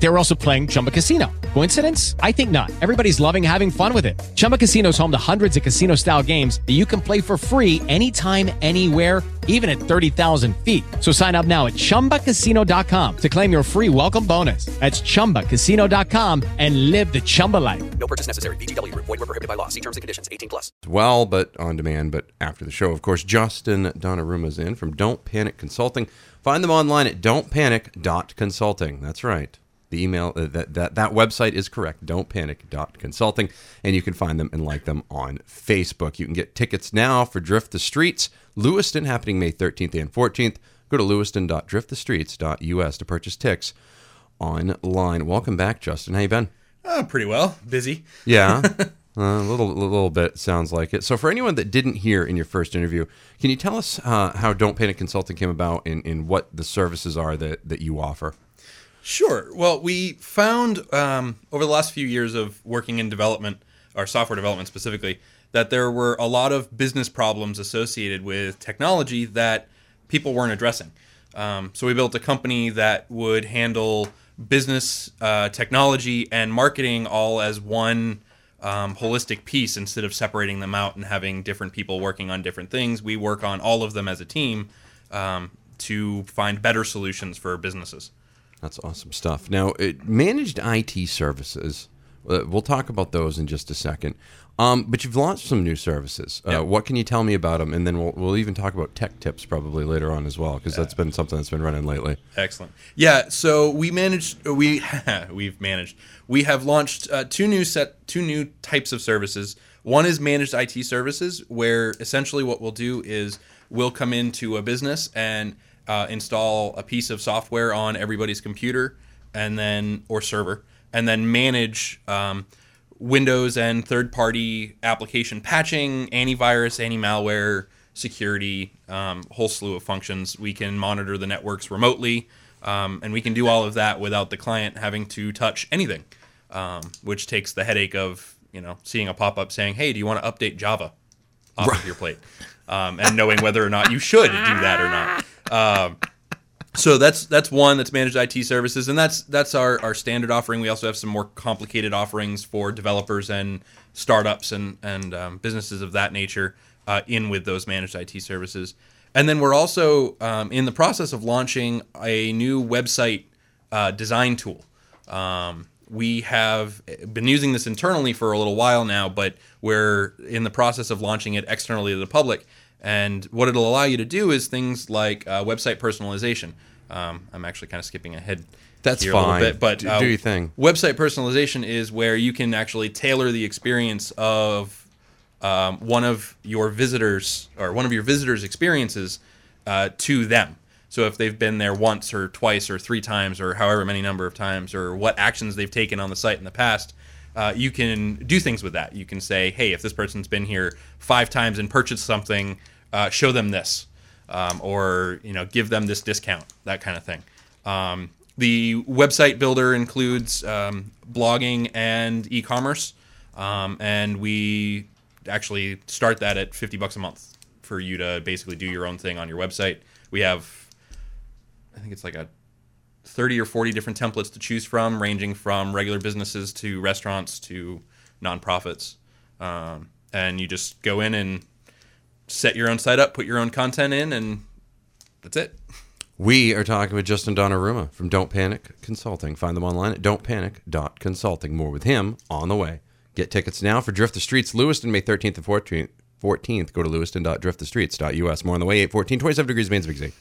They were also playing Chumba Casino. Coincidence? I think not. Everybody's loving having fun with it. Chumba Casino is home to hundreds of casino style games that you can play for free anytime, anywhere, even at 30,000 feet. So sign up now at chumbacasino.com to claim your free welcome bonus. That's chumbacasino.com and live the Chumba life. No purchase necessary. VGW Group. Void were prohibited by law. See terms and conditions. 18 plus. well, but on demand, but after the show. Of course, Justin Donnaruma's in from Don't Panic Consulting. Find them online at don'tpanic.consulting. That's right. The email uh, that, that that website is correct. Don't panic. Dot consulting, and you can find them and like them on Facebook. You can get tickets now for Drift the Streets, Lewiston, happening May 13th and 14th. Go to lewiston.driftthestreets.us to purchase tickets online. Welcome back, Justin. How you been? Oh, pretty well. Busy. Yeah. Uh, a little, little bit sounds like it. So, for anyone that didn't hear in your first interview, can you tell us uh, how Don't Panic Consulting came about and, and what the services are that, that you offer? Sure. Well, we found um, over the last few years of working in development, or software development specifically, that there were a lot of business problems associated with technology that people weren't addressing. Um, so we built a company that would handle business, uh, technology, and marketing all as one um, holistic piece instead of separating them out and having different people working on different things. We work on all of them as a team um, to find better solutions for businesses. That's awesome stuff. Now, it, managed IT services, uh, we'll talk about those in just a second. Um, but you've launched some new services. Uh, Yeah. What can you tell me about them? And then we'll, we'll even talk about tech tips probably later on as well, because that's been something that's been running lately. Excellent. Yeah. So we managed. We we've managed. We have launched uh, two new set, two new types of services. One is managed IT services, where essentially what we'll do is we'll come into a business and uh, install a piece of software on everybody's computer, and then or server, and then manage. Um, Windows and third-party application patching, antivirus, anti-malware, security, um, whole slew of functions. We can monitor the networks remotely, um, and we can do all of that without the client having to touch anything, um, which takes the headache of you know seeing a pop-up saying, "Hey, do you want to update Java off of your plate?" Um, and knowing whether or not you should do that or not. Um, so that's that's one that's managed IT services, and that's that's our, our standard offering. We also have some more complicated offerings for developers and startups and and um, businesses of that nature uh, in with those managed IT services. And then we're also um, in the process of launching a new website uh, design tool. Um, we have been using this internally for a little while now, but we're in the process of launching it externally to the public. And what it'll allow you to do is things like uh, website personalization. Um, I'm actually kind of skipping ahead. That's here a little fine. bit, but Do- uh, do your thing. Website personalization is where you can actually tailor the experience of um, one of your visitors or one of your visitors' experiences uh, to them. So if they've been there once or twice or three times or however many number of times or what actions they've taken on the site in the past, uh, you can do things with that. You can say, hey, if this person's been here five times and purchased something, uh, show them this, um, or you know, give them this discount, that kind of thing. Um, the website builder includes um, blogging and e-commerce, um, and we actually start that at 50 bucks a month for you to basically do your own thing on your website. We have, I think it's like a 30 or 40 different templates to choose from, ranging from regular businesses to restaurants to nonprofits. Um, and you just go in and set your own site up, put your own content in, and that's it. We are talking with Justin Donnaruma from Don't Panic Consulting. Find them online at don'tpanic.consulting. More with him on the way. Get tickets now for Drift the Streets, Lewiston, May 13th and 14th. 14th. Go to lewiston.driftthestreets.us. More on the way. 814, 27 degrees, Maine's Big Z.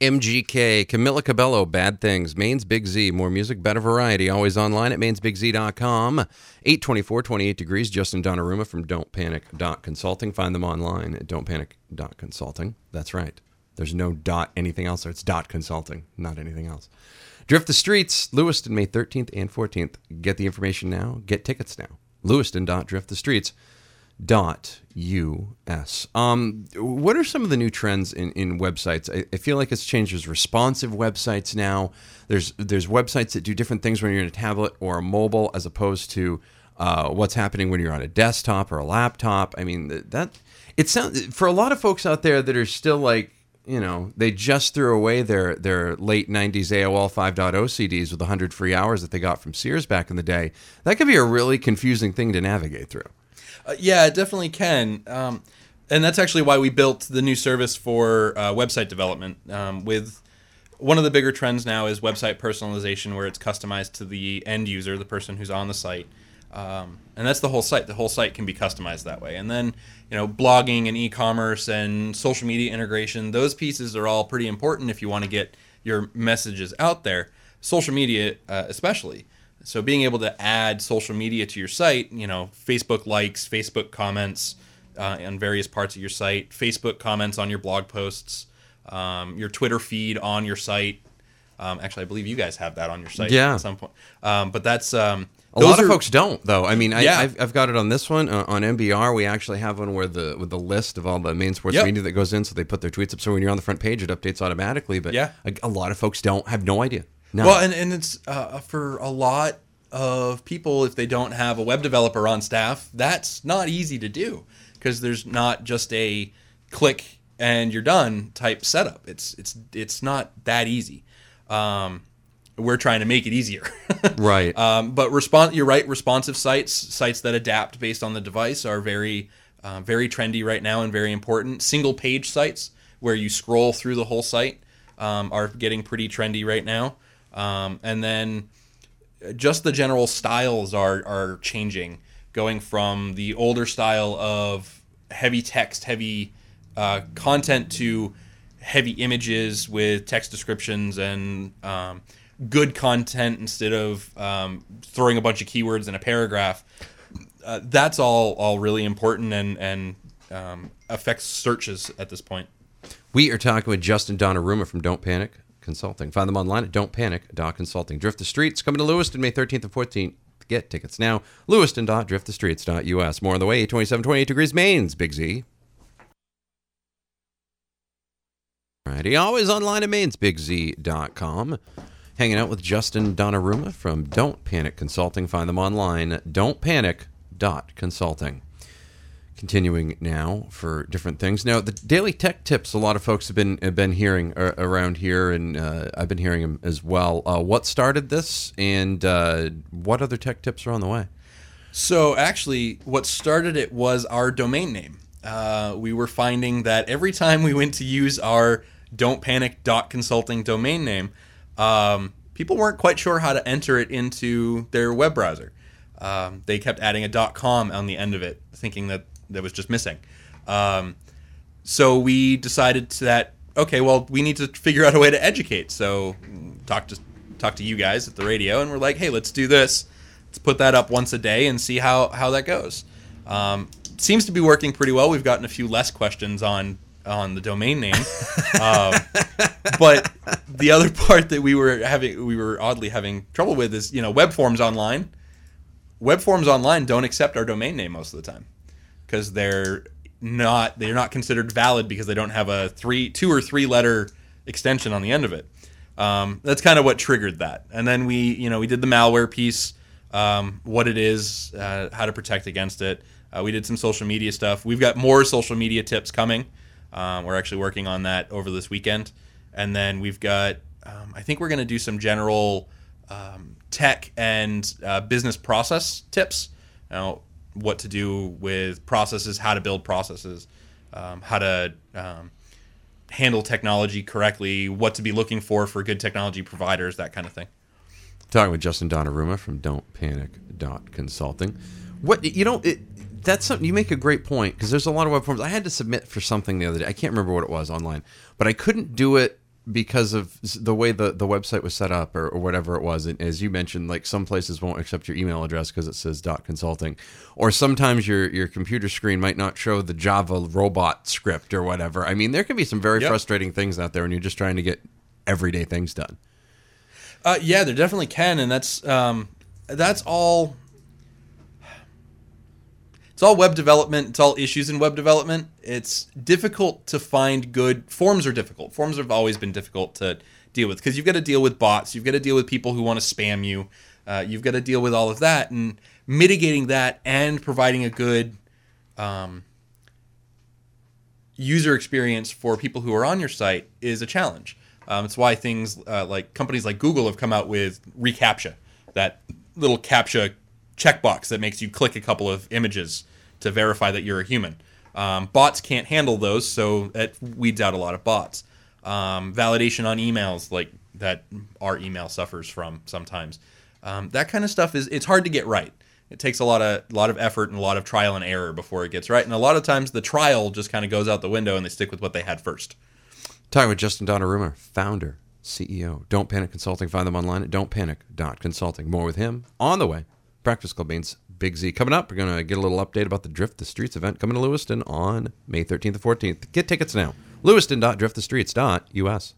MGK, Camila Cabello, Bad Things, Maine's Big Z, more music, better variety, always online at mainsbigz.com. 824, 28 degrees, Justin Donnaruma from Don't Panic Consulting. Find them online at Don't Panic Consulting. That's right. There's no dot anything else there. It's dot consulting, not anything else. Drift the Streets, Lewiston, May 13th and 14th. Get the information now. Get tickets now. Lewiston.driftthestreets.us. dot us. Um, what are some of the new trends in, in websites? I, I feel like it's changed. There's responsive websites now. There's there's websites that do different things when you're in a tablet or a mobile, as opposed to uh, what's happening when you're on a desktop or a laptop. I mean that, it sounds for a lot of folks out there that are still like you know they just threw away their their late 90s AOL 5.0 CDs with 100 free hours that they got from Sears back in the day. That could be a really confusing thing to navigate through. Uh, yeah, it definitely can. Um, and that's actually why we built the new service for uh, website development. Um, with one of the bigger trends now is website personalization, where it's customized to the end user, the person who's on the site. Um, and that's the whole site. The whole site can be customized that way. And then, you know, blogging and e-commerce and social media integration, those pieces are all pretty important if you want to get your messages out there. Social media, uh, especially. So being able to add social media to your site, you know, Facebook likes, Facebook comments uh, on various parts of your site, Facebook comments on your blog posts, um, your Twitter feed on your site. Um, actually, I believe you guys have that on your site Yeah. at some point. Um, but that's um, A lot of folks don't, though. I mean, I, Yeah. I've, I've got it on this one uh, on MBR. We actually have one where the with the list of all the main sports Yep. media that goes in, so they put their tweets up. So when you're on the front page, it updates automatically. But Yeah. a, a lot of folks don't have no idea. No. Well, and, and it's uh, for a lot of people, if they don't have a web developer on staff, that's not easy to do because there's not just a click and you're done type setup. It's it's it's not that easy. Um, we're trying to make it easier. right. Um, but respond, you're right. Responsive sites, sites that adapt based on the device, are very, uh, very trendy right now and very important. Single page sites where you scroll through the whole site um, are getting pretty trendy right now. Um, and then just the general styles are are changing, going from the older style of heavy text, heavy uh, content to heavy images with text descriptions and um, good content instead of um, throwing a bunch of keywords in a paragraph. Uh, that's all all really important and and um, affects searches at this point. We are talking with Justin Donnaruma from Don't Panic Consulting. Find them online at don'tpanic.consulting. Drift the Streets coming to Lewiston May 13th and 14th. Get tickets now. Lewiston.driftthestreets.us. More on the way. 27, 28 degrees Maine's. Big Z. Alrighty. Always online at mainsbigz.com. Hanging out with Justin Donnaruma from Don't Panic Consulting. Find them online at don'tpanic.consulting continuing now for different things. Now, the daily tech tips a lot of folks have been have been hearing uh, around here, and uh, I've been hearing them as well. Uh, what started this, and uh, what other tech tips are on the way? So actually, what started it was our domain name. Uh, we were finding that every time we went to use our "Don't Panic" consulting domain name, um, people weren't quite sure how to enter it into their web browser. Um, they kept adding a .com on the end of it, thinking that that was just missing. Um, so we decided that okay, well, we need to figure out a way to educate. So talk to talk to you guys at the radio, and we're like, hey, let's do this. Let's put that up once a day and see how how that goes. Um, seems to be working pretty well. We've gotten a few less questions on on the domain name, um, but the other part that we were having we were oddly having trouble with is you know web forms online. Web forms online don't accept our domain name most of the time because they're not they're not considered valid because they don't have a three two or three letter extension on the end of it. Um, that's kind of what triggered that. And then we you know we did the malware piece, um, what it is, uh, how to protect against it. Uh, we did some social media stuff. We've got more social media tips coming. Um, we're actually working on that over this weekend, and then we've got um, I think we're going to do some general um, tech and uh, business process tips. Now, what to do with processes, how to build processes, um, how to um, handle technology correctly, what to be looking for for good technology providers, that kind of thing. Talking with Justin Donnaruma from Don't Panic Consulting. What you know, it, that's something you make a great point because there's a lot of web forms. I had to submit for something the other day. I can't remember what it was online, but I couldn't do it because of the way the, the website was set up or, or whatever it was. And as you mentioned, like some places won't accept your email address because it says dot consulting, or sometimes your your computer screen might not show the Java robot script or whatever. I mean, there can be some very Yep. frustrating things out there when you're just trying to get everyday things done. Uh, yeah, there definitely can, and that's um, that's all. It's all web development. It's all issues in web development. It's difficult to find good forms. Are difficult. Forms have always been difficult to deal with because you've got to deal with bots. You've got to deal with people who want to spam you. Uh, you've got to deal with all of that and mitigating that and providing a good um, user experience for people who are on your site is a challenge. Um, it's why things uh, like companies like Google have come out with reCAPTCHA, that little CAPTCHA checkbox that makes you click a couple of images to verify that you're a human. Um, bots can't handle those, so it weeds out a lot of bots. Um, validation on emails, like that our email suffers from sometimes. Um, that kind of stuff is it's hard to get right. It takes a lot of lot of effort and a lot of trial and error before it gets right. And a lot of times the trial just kind of goes out the window and they stick with what they had first. Talking with Justin Donnaruma, founder, CEO, Don't Panic Consulting. Find them online at don'tpanic.consulting. More with him on the way. Breakfast Club Beans, Big Z. Coming up, we're going to get a little update about the Drift the Streets event coming to Lewiston on May 13th and 14th. Get tickets now. Lewiston.driftthestreets.us.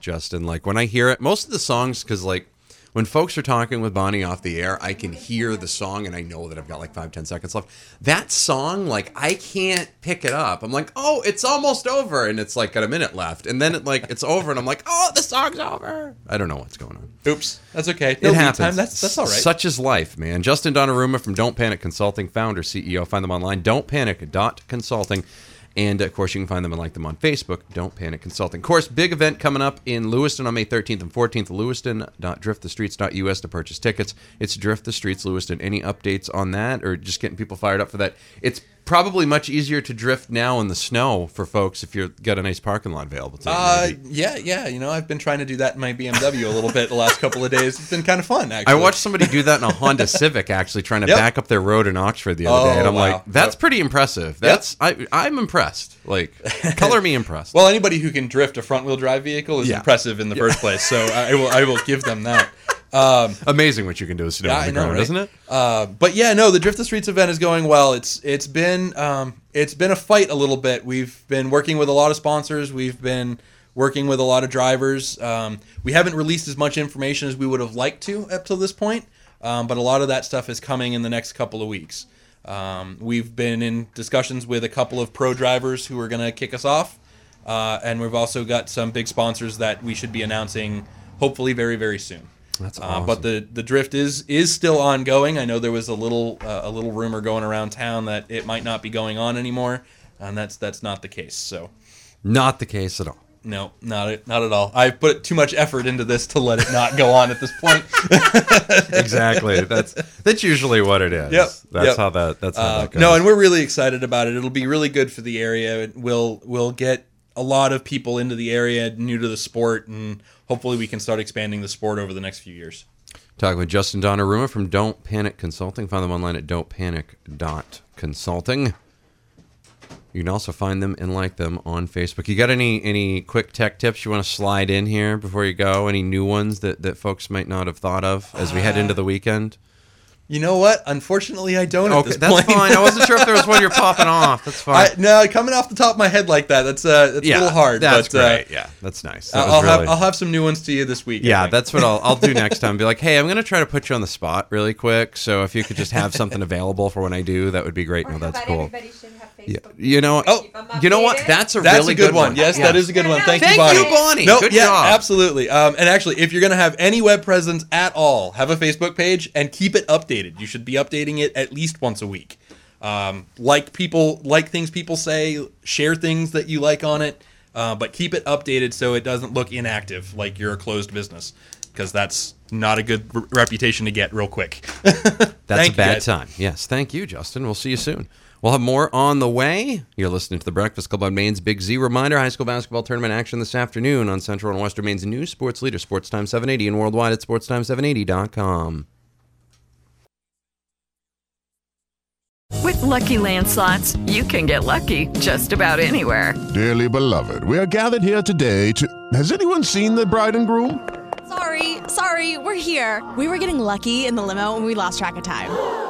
Justin, like when I hear it, most of the songs, because like when folks are talking with Bonnie off the air, I can hear the song and I know that I've got like five, ten seconds left. That song, like I can't pick it up. I'm like, oh, it's almost over, and it's like got a minute left, and then it like it's over, and I'm like, oh, the song's over. I don't know what's going on. Oops, that's okay. It No happens. That's that's all right. Such is life, man. Justin Donnaruma from Don't Panic Consulting, founder, CEO. Find them online, don'tpanic.consulting. And of course, you can find them and like them on Facebook. Don't Panic Consulting. Of course, big event coming up in Lewiston on May 13th and 14th. Lewiston.driftthestreets.us to purchase tickets. It's Drift the Streets Lewiston. Any updates on that or just getting people fired up for that? It's probably much easier to drift now in the snow for folks if you've got a nice parking lot available to you. uh, maybe. yeah, yeah. You know, I've been trying to do that in my BMW a little bit the last couple of days. It's been kind of fun, actually. I watched somebody do that in a Honda Civic, actually trying to Yep. back up their road in Oxford the other Oh, day, and I'm wow. like, "That's Yep. pretty impressive. That's I, I'm impressed. Like, color me impressed." Well, anybody who can drift a front wheel drive vehicle is Yeah. impressive in the first place. So I will I will give them that. Um, Amazing what you can do with snow yeah, on the know, ground, right? isn't it? Uh, but yeah, no, the Drift the Streets event is going well. It's it's been um, it's been a fight a little bit. We've been working with a lot of sponsors. We've been working with a lot of drivers. Um, we haven't released as much information as we would have liked to up to this point, um, but a lot of that stuff is coming in the next couple of weeks. Um, we've been in discussions with a couple of pro drivers who are going to kick us off, uh, and we've also got some big sponsors that we should be announcing hopefully very very soon. That's Uh, awesome. but the the drift is is still ongoing. I know there was a little uh, a little rumor going around town that it might not be going on anymore, and that's that's not the case. So Not the case at all. no, not not at all. I've put too much effort into this to let it not go on at this point. Exactly. that's that's usually what it is. Yep, That's yep. how that. That's how Uh, that goes. no, and we're really excited about it. It'll be really good for the area. It will will get a lot of people into the area new to the sport, and hopefully we can start expanding the sport over the next few years. Talking with Justin Donnaruma from Don't Panic Consulting. Find them online at don'tpanic.consulting. You can also find them and like them on Facebook. You got any any quick tech tips you want to slide in here before you go? Any new ones that, that folks might not have thought of as we head into the uh, weekend? You know what? Unfortunately, I don't. at Okay, this that's point. fine. I wasn't sure if there was one you're popping off. That's fine. I, no, coming off the top of my head like that, that's uh, that's a little hard. That's but, uh, yeah, that's nice. That I'll really- have I'll have some new ones to you this week. Yeah, that's what I'll, I'll do next time. Be like, hey, I'm going to try to put you on the spot really quick. So if you could just have something available for when I do, that would be great. Or No, how that's about cool. Everybody should have Yeah, you know, Oh. You know what? That's a That's really a good, one. Yes, Yeah. that is a good one. Thank, Thank you, Bonnie. you, Bonnie. Nope, Good yeah, job. absolutely. Um, and actually, if you're gonna have any web presence at all, have a Facebook page and keep it updated. You should be updating it at least once a week. Um, like people, like things people say, share things that you like on it, uh, but keep it updated so it doesn't look inactive, like you're a closed business, because that's not a good r- reputation to get real quick. That's a bad time. Yes, thank you, Justin. We'll see you soon. We'll have more on the way. You're listening to the Breakfast Club on Maine's Big Z reminder. High school basketball tournament action this afternoon on Central and Western Maine's new sports leader, Sports Time 780, and worldwide at sportstime780.com. With Lucky Land slots, you can get lucky just about anywhere. Dearly beloved, we are gathered here today to. Has anyone seen the bride and groom? Sorry, sorry, we're here. We were getting lucky in the limo and we lost track of time.